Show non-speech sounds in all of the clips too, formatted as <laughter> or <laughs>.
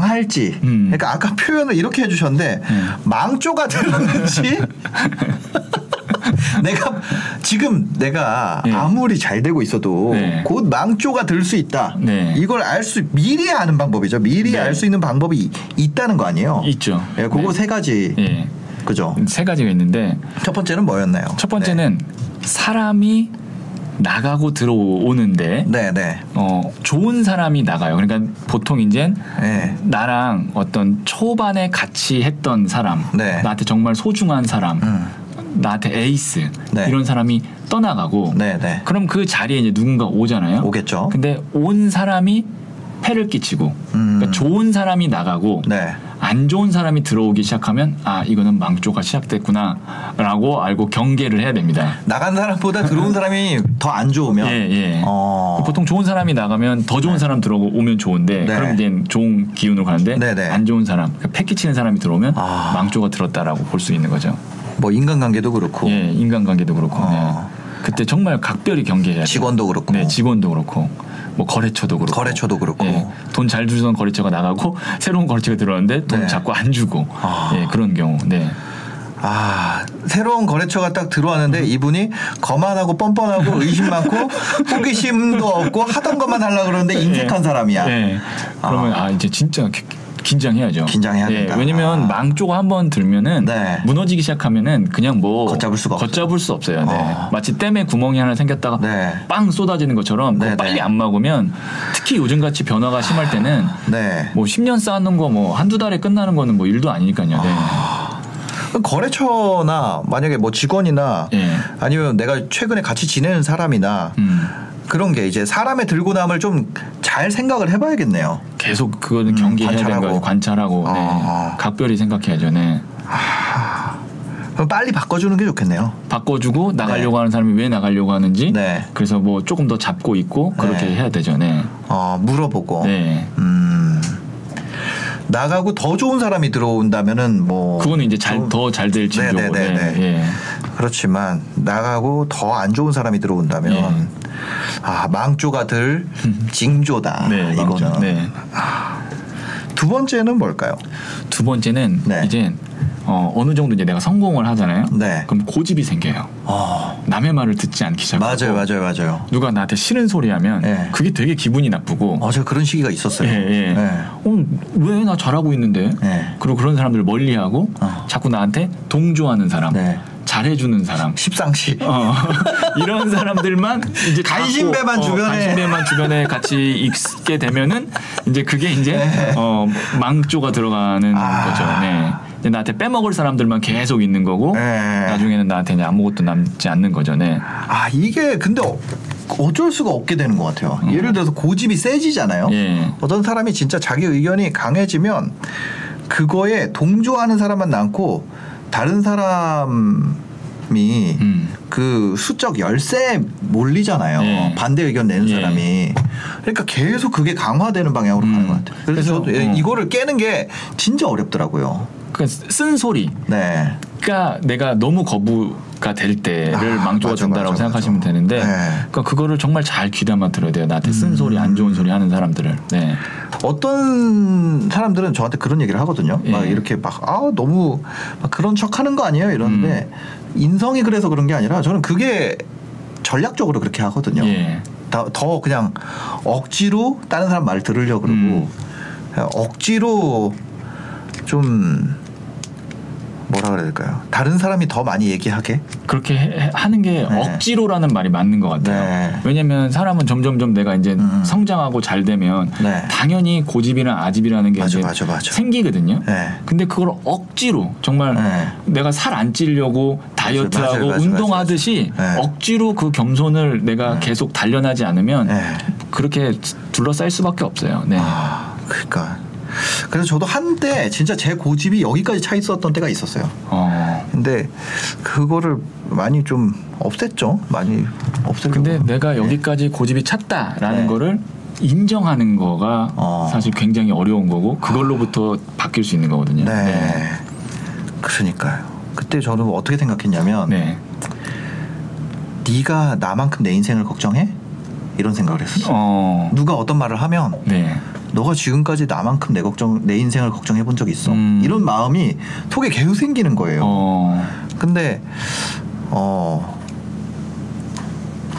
망할지. 음. 그러니까 아까 표현을 이렇게 해주셨는데 망조가 되는지. <laughs> 내가 지금 내가 네. 아무리 잘 되고 있어도 네. 곧 망조가 될수 있다. 네. 이걸 알 수 미리 아는 방법이죠. 미리 네. 알수 있는 방법이 이- 있다는 거 아니에요? 있죠. 예, 그거 네. 세 가지. 예. 그죠? 세 가지가 있는데 첫 번째는 뭐였나요? 첫 번째는 사람이 나가고 들어오는데 네, 네. 어, 좋은 사람이 나가요. 그러니까 보통 이제 네. 나랑 어떤 초반에 같이 했던 사람, 네. 나한테 정말 소중한 사람, 음. 나한테 에이스 네. 이런 사람이 떠나가고 네, 네. 그럼 그 자리에 이제 누군가 오잖아요. 오겠죠. 근데 온 사람이 폐를 끼치고 음. 그러니까 좋은 사람이 나가고 네. 안 좋은 사람이 들어오기 시작하면 아 이거는 망조가 시작됐구나라고 알고 경계를 해야 됩니다. 나간 사람보다 들어온 <laughs> 사람이 더 안 좋으면 예, 예. 어. 보통 좋은 사람이 나가면 더 좋은 사람 들어오면 좋은데 네. 그럼 이제 좋은 기운으로 가는데 네, 네. 안 좋은 사람, 그러니까 패 끼치는 사람이 들어오면 아. 망조가 들었다라고 볼 수 있는 거죠. 뭐 인간관계도 그렇고 예, 인간관계도 그렇고. 어. 네. 그때 정말 각별히 경계해야 돼요. 직원도 그렇고. 네, 직원도 그렇고. 뭐 거래처도 그렇고. 거래처도 그렇고. 돈잘 주던 거래처가 나가고 새로운 거래처가 들어왔는데 돈 네. 자꾸 안 주고. 아. 예, 그런 경우. 네. 아 새로운 거래처가 딱 들어왔는데 이분이 거만하고 뻔뻔하고 <laughs> 의심 많고 호기심도 없고 하던 것만 하려 고 그러는데 인색한 예. 사람이야. 예. 그러면 아, 이제 진짜 기- 긴장해야죠. 긴장해야 예, 된다. 왜냐면 아. 망조가 한번 들면은 네. 무너지기 시작하면은 그냥 뭐 걷잡을 수가 없어요. 걷잡을 수 없어요. 네. 어. 마치 댐에 구멍이 하나 생겼다가 네. 빵 쏟아지는 것처럼 그거 네, 빨리 네. 안 막으면 특히 요즘 같이 변화가 심할 때는 네. 뭐 10년 쌓는 거 뭐 한두 달에 끝나는 거는 뭐 일도 아니니까요. 네. 거래처나 만약에 뭐 직원이나 예. 아니면 내가 최근에 같이 지내는 사람이나 음. 그런 게 이제 사람의 들고 남을 좀 잘 생각을 해봐야겠네요. 계속 그거는 경계해야 되는 음. 거예요. 관찰하고 네. 어. 각별히 생각해야죠. 네. 그럼 빨리 바꿔주는 게 좋겠네요. 바꿔주고 나가려고 네. 하는 사람이 왜 나가려고 하는지 네. 그래서 뭐 조금 더 잡고 있고 그렇게 네. 해야 되죠. 네. 어, 물어보고. 네. 음. 나가고 더 좋은 사람이 들어온다면은 뭐 그거는 이제 잘 좀- 더잘될 징조고. 네네네네. 네. 예. 그렇지만 나가고 더 안 좋은 사람이 들어온다면 예. 아 망조가 들 징조다. 네, 이거는. 네. 두 번째는 뭘까요? 두 번째는 네. 이제 어, 어느 정도 이제 내가 성공을 하잖아요. 네. 그럼 고집이 생겨요. 어 남의 말을 듣지 않기 시작하고. 맞아요, 맞아요, 맞아요. 누가 나한테 싫은 소리 하면 네. 그게 되게 기분이 나쁘고. 어, 제가 그런 시기가 있었어요. 예, 예. 네. 어, 왜 나 잘하고 있는데? 네. 그리고 그런 사람들을 멀리하고 어. 자꾸 나한테 동조하는 사람, 네. 잘해주는 사람. 십상시. 어, <laughs> 이런 사람들만 이제 간신배만 갖고, 주변에. 어, 간신배만 주변에 같이 있게 되면은 이제 그게 이제 네. 어, 망조가 들어가는 아. 거죠. 네. 이제 나한테 빼먹을 사람들만 계속 있는 거고 네. 나중에는 나한테 이제 아무것도 남지 않는 거죠. 네. 아 이게 근데 어- 어쩔 수가 없게 되는 것 같아요. 예를 들어서 고집이 세지잖아요. 음. 예. 어떤 사람이 진짜 자기 의견이 강해지면 그거에 동조하는 사람만 남고 다른 사람이 음. 그 수적 열세에 몰리잖아요. 네. 반대 의견 내는 예. 사람이. 그러니까 계속 그게 강화되는 방향으로 음. 가는 것 같아요. 그래서, 그래서, 어. 이거를 깨는 게 진짜 어렵더라고요. 그쓴 소리. 네. 그러니까 내가 너무 거부가 될 때를 아, 망조가 맞아, 된다라고 맞아, 생각하시면. 되는데 네. 그러니까 그거를 정말 잘 귀담아 들어야 돼요. 나한테 쓴 음. 소리, 안 좋은 소리 하는 사람들을. 네. 어떤 사람들은 저한테 그런 얘기를 하거든요. 막 예. 이렇게 막 아 너무 막 그런 척하는 거 아니에요 이러는데 음. 인성이 그래서 그런 게 아니라 저는 그게 전략적으로 그렇게 하거든요. 예. 더, 더 그냥 억지로 다른 사람 말 들으려고 그러고 음. 억지로 좀 뭐라 그래야 될까요? 다른 사람이 더 많이 얘기하게. 그렇게 해- 하는 게 네. 억지로라는 말이 맞는 것 같아요. 네. 왜냐면 사람은 점점점 내가 이제 음. 성장하고 잘 되면 네. 당연히 고집이나 아집이라는 게 맞아, 이제 맞아, 맞아. 생기거든요. 네. 근데 그걸 억지로 정말 네. 내가 살 안 찌려고 다이어트하고 운동하듯이. 네. 억지로 그 겸손을 내가 계속 단련하지 않으면 네. 그렇게 둘러싸일 수밖에 없어요. 네. 아, 그러니까 그래서 저도 한때 진짜 제 고집이 여기까지 차 있었던 때가 있었어요. 어. 근데 그거를 많이 좀 없앴죠. 많이 없앴고. 근데 내가 여기까지 고집이 찼다라는 네. 거를 인정하는 거가 어. 사실 굉장히 어려운 거고 그걸로부터 바뀔 수 있는 거거든요. 네. 그러니까요. 그때 저는 어떻게 생각했냐면 네. 네가 나만큼 내 인생을 걱정해? 이런 생각을 했었어. 어. 누가 어떤 말을 하면 네. 너가 지금까지 나만큼 내 걱정 내 인생을 걱정해 본 적 있어? 음. 이런 마음이 속에 계속 생기는 거예요. 어. 근데 어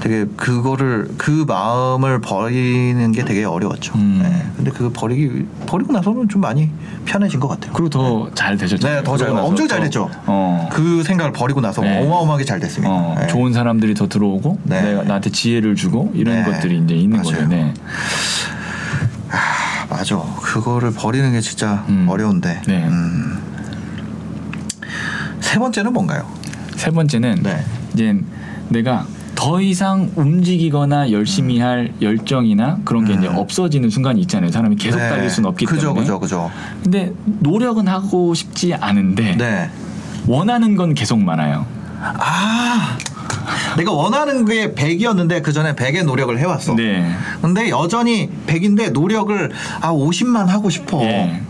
되게 그거를 그 마음을 버리는 게 되게 어려웠죠. 음. 네. 근데 그 버리기 버리고 나서는 좀 많이 편해진 것 같아요. 그리고 더잘 되셨죠. 네, 더 잘, 그러고 나서 엄청 더, 잘 됐죠. 어. 그 생각을 버리고 나서 네. 어마어마하게 잘 됐습니다. 어, 네. 좋은 사람들이 더 들어오고 네. 내가 나한테 지혜를 주고 이런 네. 것들이 이제 있는 맞아요. 거죠. 네. 아, 맞아. 그거를 버리는 게 진짜 음. 어려운데. 네. 음. 세 번째는 뭔가요? 세 번째는 네. 이제 내가 더 이상 움직이거나 열심히 할 열정이나 그런 게 음. 이제 없어지는 순간이 있잖아요. 사람이 계속 네. 달릴 수는 없기 그죠, 때문에. 그죠, 그죠. 근데 노력은 하고 싶지 않은데 네. 원하는 건 계속 많아요. 아, 내가 원하는 게 100이었는데 그 전에 100의 노력을 해왔어. 네. 근데 여전히 100인데 노력을 아 50만 하고 싶어. 예.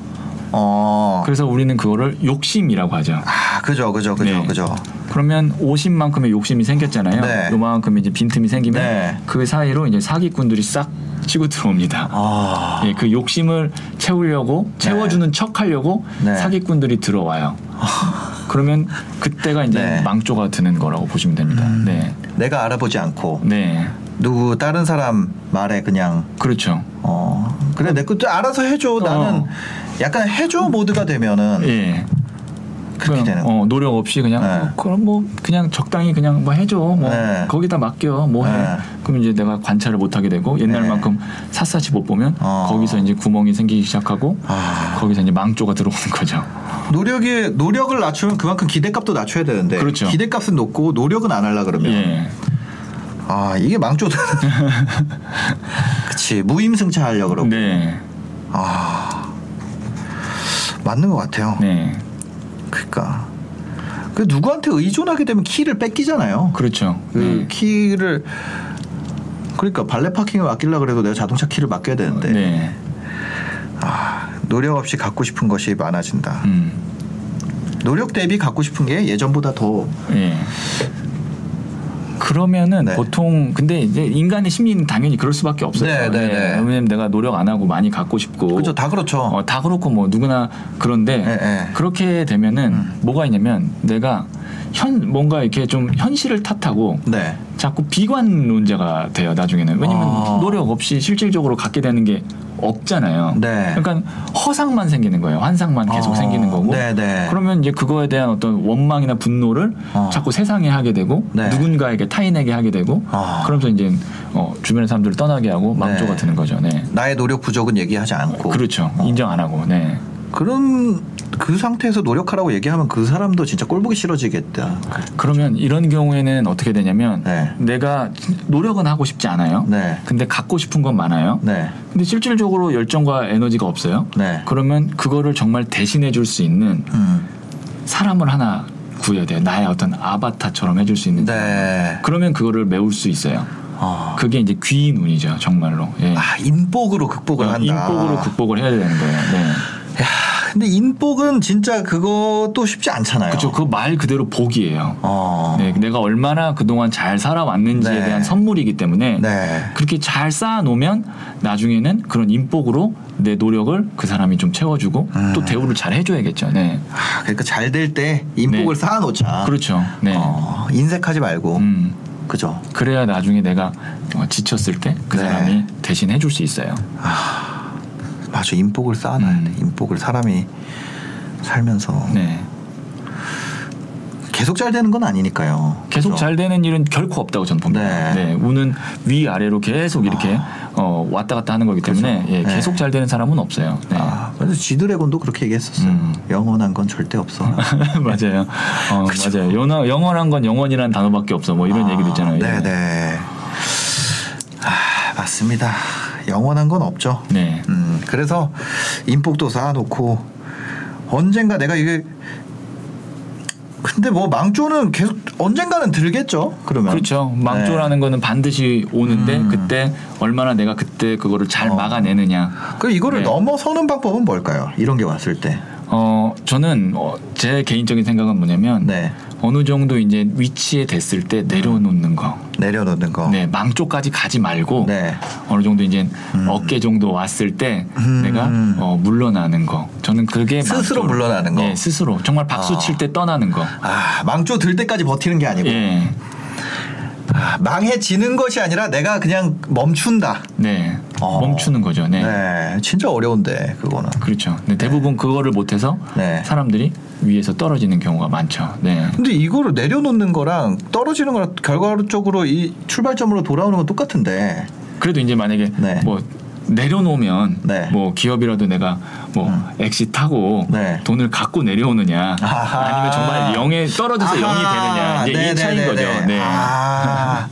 어. 그래서 우리는 그거를 욕심이라고 하죠. 아, 그죠, 그죠, 그죠, 네. 그죠. 그러면 50만큼의 욕심이 생겼잖아요. 네. 요만큼 이제 빈틈이 생기면 네. 그 사이로 이제 사기꾼들이 싹 치고 들어옵니다. 아, 예, 그 욕심을 채우려고 채워주는 척하려고 네. 사기꾼들이 들어와요. 그러면 그때가 이제 네. 망조가 드는 거라고 보시면 됩니다. 음. 네, 내가 알아보지 않고 네, 누구 다른 사람 말에 그냥 그렇죠. 어 그래 내 것도 알아서 해줘. 나는 어. 약간 해줘 모드가 되면은 예. 그렇게 되는. 어, 노력 없이 그냥 네. 어, 그럼 뭐 그냥 적당히 그냥 뭐 해줘 뭐 네. 거기다 맡겨 뭐 해. 네. 그럼 이제 내가 관찰을 못 하게 되고 옛날만큼 샅샅이 못 보면 어. 거기서 이제 구멍이 생기기 시작하고 아. 거기서 이제 망조가 들어오는 거죠. 노력이 노력을 낮추면 그만큼 기대값도 낮춰야 되는데 그렇죠. 기대값은 높고 노력은 안 하려 그러면 예. 아 이게 망조다. <laughs> 그치 무임승차 하려 그러고 네. 아 맞는 것 같아요. 네. 그러니까 그 누구한테 의존하게 되면 키를 뺏기잖아요. 그렇죠. 그 네. 키를 그러니까 발레 파킹을 맡기려 그래도 내가 자동차 키를 맡겨야 되는데 네. 아, 노력 없이 갖고 싶은 것이 많아진다. 음. 노력 대비 갖고 싶은 게 예전보다 더 예. 그러면은 네. 보통 근데 이제 인간의 심리는 당연히 그럴 수밖에 없어요. 네, 네, 네. 왜냐면 내가 노력 안 하고 많이 갖고 싶고 그렇죠 다 그렇죠. 어, 다 그렇고 뭐 누구나 그런데 네, 네. 그렇게 되면은 음. 뭐가 있냐면 내가 현 뭔가 이렇게 좀 현실을 탓하고 네. 자꾸 비관론자가 돼요 나중에는 왜냐면 아. 노력 없이 실질적으로 갖게 되는 게 없잖아요. 네. 그러니까 허상만 생기는 거예요. 환상만 계속 어, 생기는 거고. 네, 네. 그러면 이제 그거에 대한 어떤 원망이나 분노를 어. 자꾸 세상에 하게 되고 네. 누군가에게 타인에게 하게 되고 아. 그러면서 이제 어, 주변의 사람들을 떠나게 하고 망조가 네. 드는 거죠. 네. 나의 노력 부족은 얘기하지 않고 그렇죠. 어. 인정 안 하고. 네. 그런 그 상태에서 노력하라고 얘기하면 그 사람도 진짜 꼴보기 싫어지겠다. 그러면 이런 경우에는 어떻게 되냐면 네. 내가 노력은 하고 싶지 않아요. 네. 근데 갖고 싶은 건 많아요. 네. 근데 실질적으로 열정과 에너지가 없어요. 네. 그러면 그거를 정말 대신해 줄 수 있는 음. 사람을 하나 구해야 돼요. 나의 어떤 아바타처럼 해줄 수 있는. 네. 그러면 그거를 메울 수 있어요. 어. 그게 이제 귀인 운이죠, 정말로. 예. 아 인복으로 극복을 어, 한다. 인복으로 극복을 해야 되는 거예요. 네. 야, 근데 인복은 진짜 그것도 쉽지 않잖아요. 그렇죠. 그 말 그대로 복이에요. 어. 네, 내가 얼마나 그동안 잘 살아왔는지에 네. 대한 선물이기 때문에 네. 그렇게 잘 쌓아놓으면 나중에는 그런 인복으로 내 노력을 그 사람이 좀 채워주고 음. 또 대우를 잘 해줘야겠죠. 네, 아, 그러니까 잘 될 때 인복을 네. 쌓아놓자. 그렇죠. 네, 어, 인색하지 말고. 음, 그죠. 그래야 나중에 내가 어, 지쳤을 때그 네. 사람이 대신 해줄 수 있어요. 맞아. 인복을 쌓아놔야 음. 돼. 인복을 사람이 살면서 네, 계속 잘 되는 건 아니니까요. 계속 그죠? 잘 되는 일은 결코 없다고 저는 봅니다. 네. 네, 운은 위 아래로 계속 이렇게 어, 왔다 갔다 하는 거기 때문에 그죠. 예, 네. 계속 잘 되는 사람은 없어요. 네. 아, 그래서 지드래곤도 그렇게 얘기했었어요. 음. 영원한 건 절대 없어. <laughs> 맞아요. 어, <laughs> 맞아요. 영원, 영원한 건 영원이라는 단어밖에 없어. 뭐 이런 아, 얘기도 있잖아요. 예. 네네. 아, 맞습니다. 영원한 건 없죠. 네. 음. 그래서 인복도 쌓아놓고 언젠가 내가 이게 근데 뭐 망조는 계속 언젠가는 들겠죠. 그러면 그렇죠. 망조라는 네. 거는 반드시 오는데 음. 그때 얼마나 내가 그때 그거를 잘 어. 막아내느냐. 그 이거를 네. 넘어서는 방법은 뭘까요? 이런 게 왔을 때. 어 저는 어, 제 개인적인 생각은 뭐냐면 네. 어느 정도 이제 위치에 됐을 때 내려놓는 거. 내려놓는 거. 네, 망조까지 가지 말고 네. 어느 정도 이제 어깨 정도 왔을 때 음. 내가 어, 물러나는 거. 저는 그게 스스로 망조로- 물러나는 거? 네, 스스로 정말 박수 아. 칠때 떠나는 거. 아 망조 들 때까지 버티는 게 아니고 예, 아, 망해지는 것이 아니라 내가 그냥 멈춘다. 네, 어. 멈추는 거죠. 네. 네, 진짜 어려운데 그거는. 그렇죠. 네, 대부분 그거를 못해서 네. 사람들이 위에서 떨어지는 경우가 많죠. 네. 근데 이거를 내려놓는 거랑 떨어지는 거랑 결과적으로 이 출발점으로 돌아오는 건 똑같은데. 그래도 이제 만약에 네. 뭐 내려놓으면 네. 뭐 기업이라도 내가 뭐 exit하고 네. 돈을 갖고 내려오느냐 아하. 아니면 정말 0에 떨어져서 0이 되느냐 이제 이 네네네네. 차이인 거죠. 네. 아,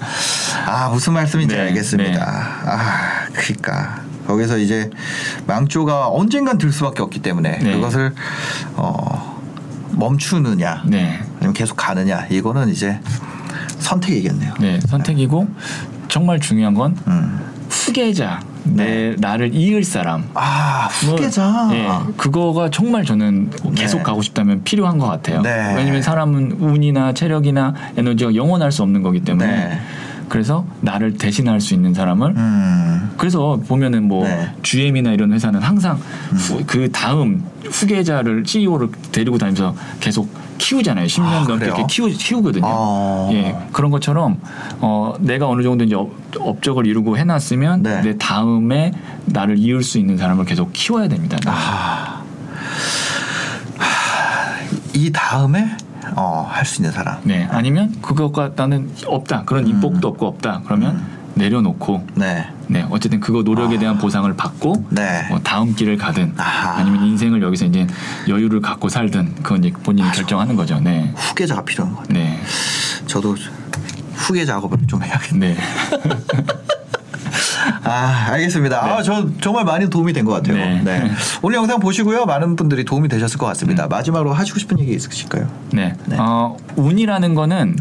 아, 무슨 말씀인지 네, 알겠습니다. 네. 아, 그러니까 거기서 이제 망조가 언젠간 들 수밖에 없기 때문에 네. 그것을 어, 멈추느냐 네. 아니면 계속 가느냐 이거는 이제 선택이겠네요. 네, 선택이고 정말 중요한 건 음. 후계자 내 나를 이을 사람 아 뭐, 후계자. 예, 그거가 정말 저는 계속 네. 가고 싶다면 필요한 것 같아요. 네. 왜냐면 사람은 운이나 체력이나 에너지가 영원할 수 없는 거기 때문에 네. 그래서 나를 대신할 수 있는 사람을 음. 그래서 보면은 뭐 네. 음. GM이나 이런 회사는 항상 후- 그 다음 후계자를 CEO를 데리고 다니면서 계속 키우잖아요. 10년 아, 넘게? 이렇게 키우, 키우거든요. 어. 예, 그런 것처럼 어, 내가 어느 정도 이제 업, 업적을 이루고 해놨으면 네. 내 다음에 나를 이을 수 있는 사람을 계속 키워야 됩니다. 아. 이 다음에 어, 할 수 있는 사람. 네, 아니면 그것과 나는 없다. 그런 음. 인복도 없고 없다. 그러면 내려놓고 네. 네, 어쨌든 그거 노력에 대한 보상을 받고 네. 뭐 다음 길을 가든 아하. 아니면 인생을 여기서 이제 여유를 갖고 살든 그건 이제 본인이 결정하는 거죠. 네. 후계자가 필요한 것 같아요. 네. 저도 후계 작업을 좀 해야겠네. 네. <laughs> 아, 알겠습니다. 아, 저 정말 많이 도움이 된 것 같아요. 네. 네. <laughs> 오늘 영상 보시고요. 많은 분들이 도움이 되셨을 것 같습니다. 마지막으로 하시고 싶은 얘기 있으실까요? 네. 네. 어, 운이라는 거는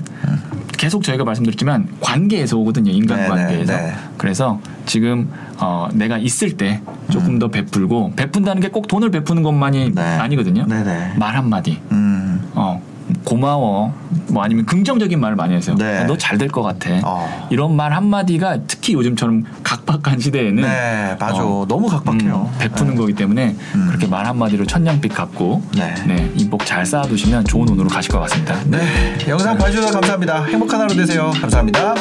계속 저희가 말씀드렸지만 관계에서 오거든요. 인간 네, 관계에서. 네, 네. 그래서 지금 어, 내가 있을 때 조금 더 베풀고 베푼다는 게 꼭 돈을 베푸는 것만이 음. 네. 아니거든요. 네, 네. 말 한마디. 음. 어, 고마워. 뭐 아니면 긍정적인 말을 많이 하세요. 네. 너 잘 될 것 같아. 어. 이런 말 한마디가 특히 요즘처럼 각박한 시대에는 네, 맞아. 어, 너무 각박해요. 음, 베푸는 네. 거기 때문에 음. 그렇게 말 한마디로 천냥빛 갚고 네. 네, 인복 잘 쌓아두시면 좋은 운으로 가실 것 같습니다. 네. 영상 봐주셔서 감사합니다. 행복한 하루 되세요. 감사합니다.